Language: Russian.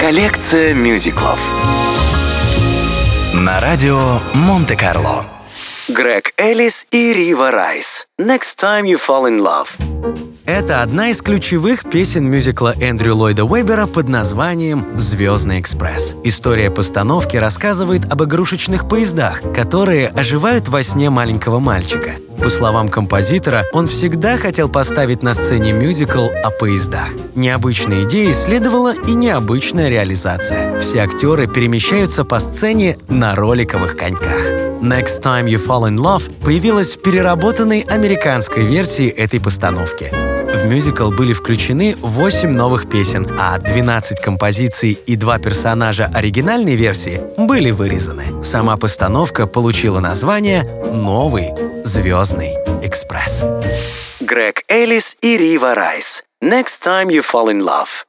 Коллекция мюзиклов. На радио Монте-Карло. Грег Эллис и Рива Райс. Next Time You Fall in Love Это одна из ключевых песен мюзикла Эндрю Ллойда Уэббера под названием «Звездный экспресс». История постановки рассказывает об игрушечных поездах, которые оживают во сне маленького мальчика. По словам композитора, он всегда хотел поставить на сцене мюзикл о поездах. Необычной идее следовала и необычная реализация. Все актеры перемещаются по сцене на роликовых коньках. Next Time You Fall in Love появилась в переработанной американской версии этой постановки. В мюзикл были включены 8 новых песен, а 12 композиций и два персонажа оригинальной версии были вырезаны. Сама постановка получила название «Новый звездный экспресс». Грег Эллис и Рива Райс Next Time You Fall in Love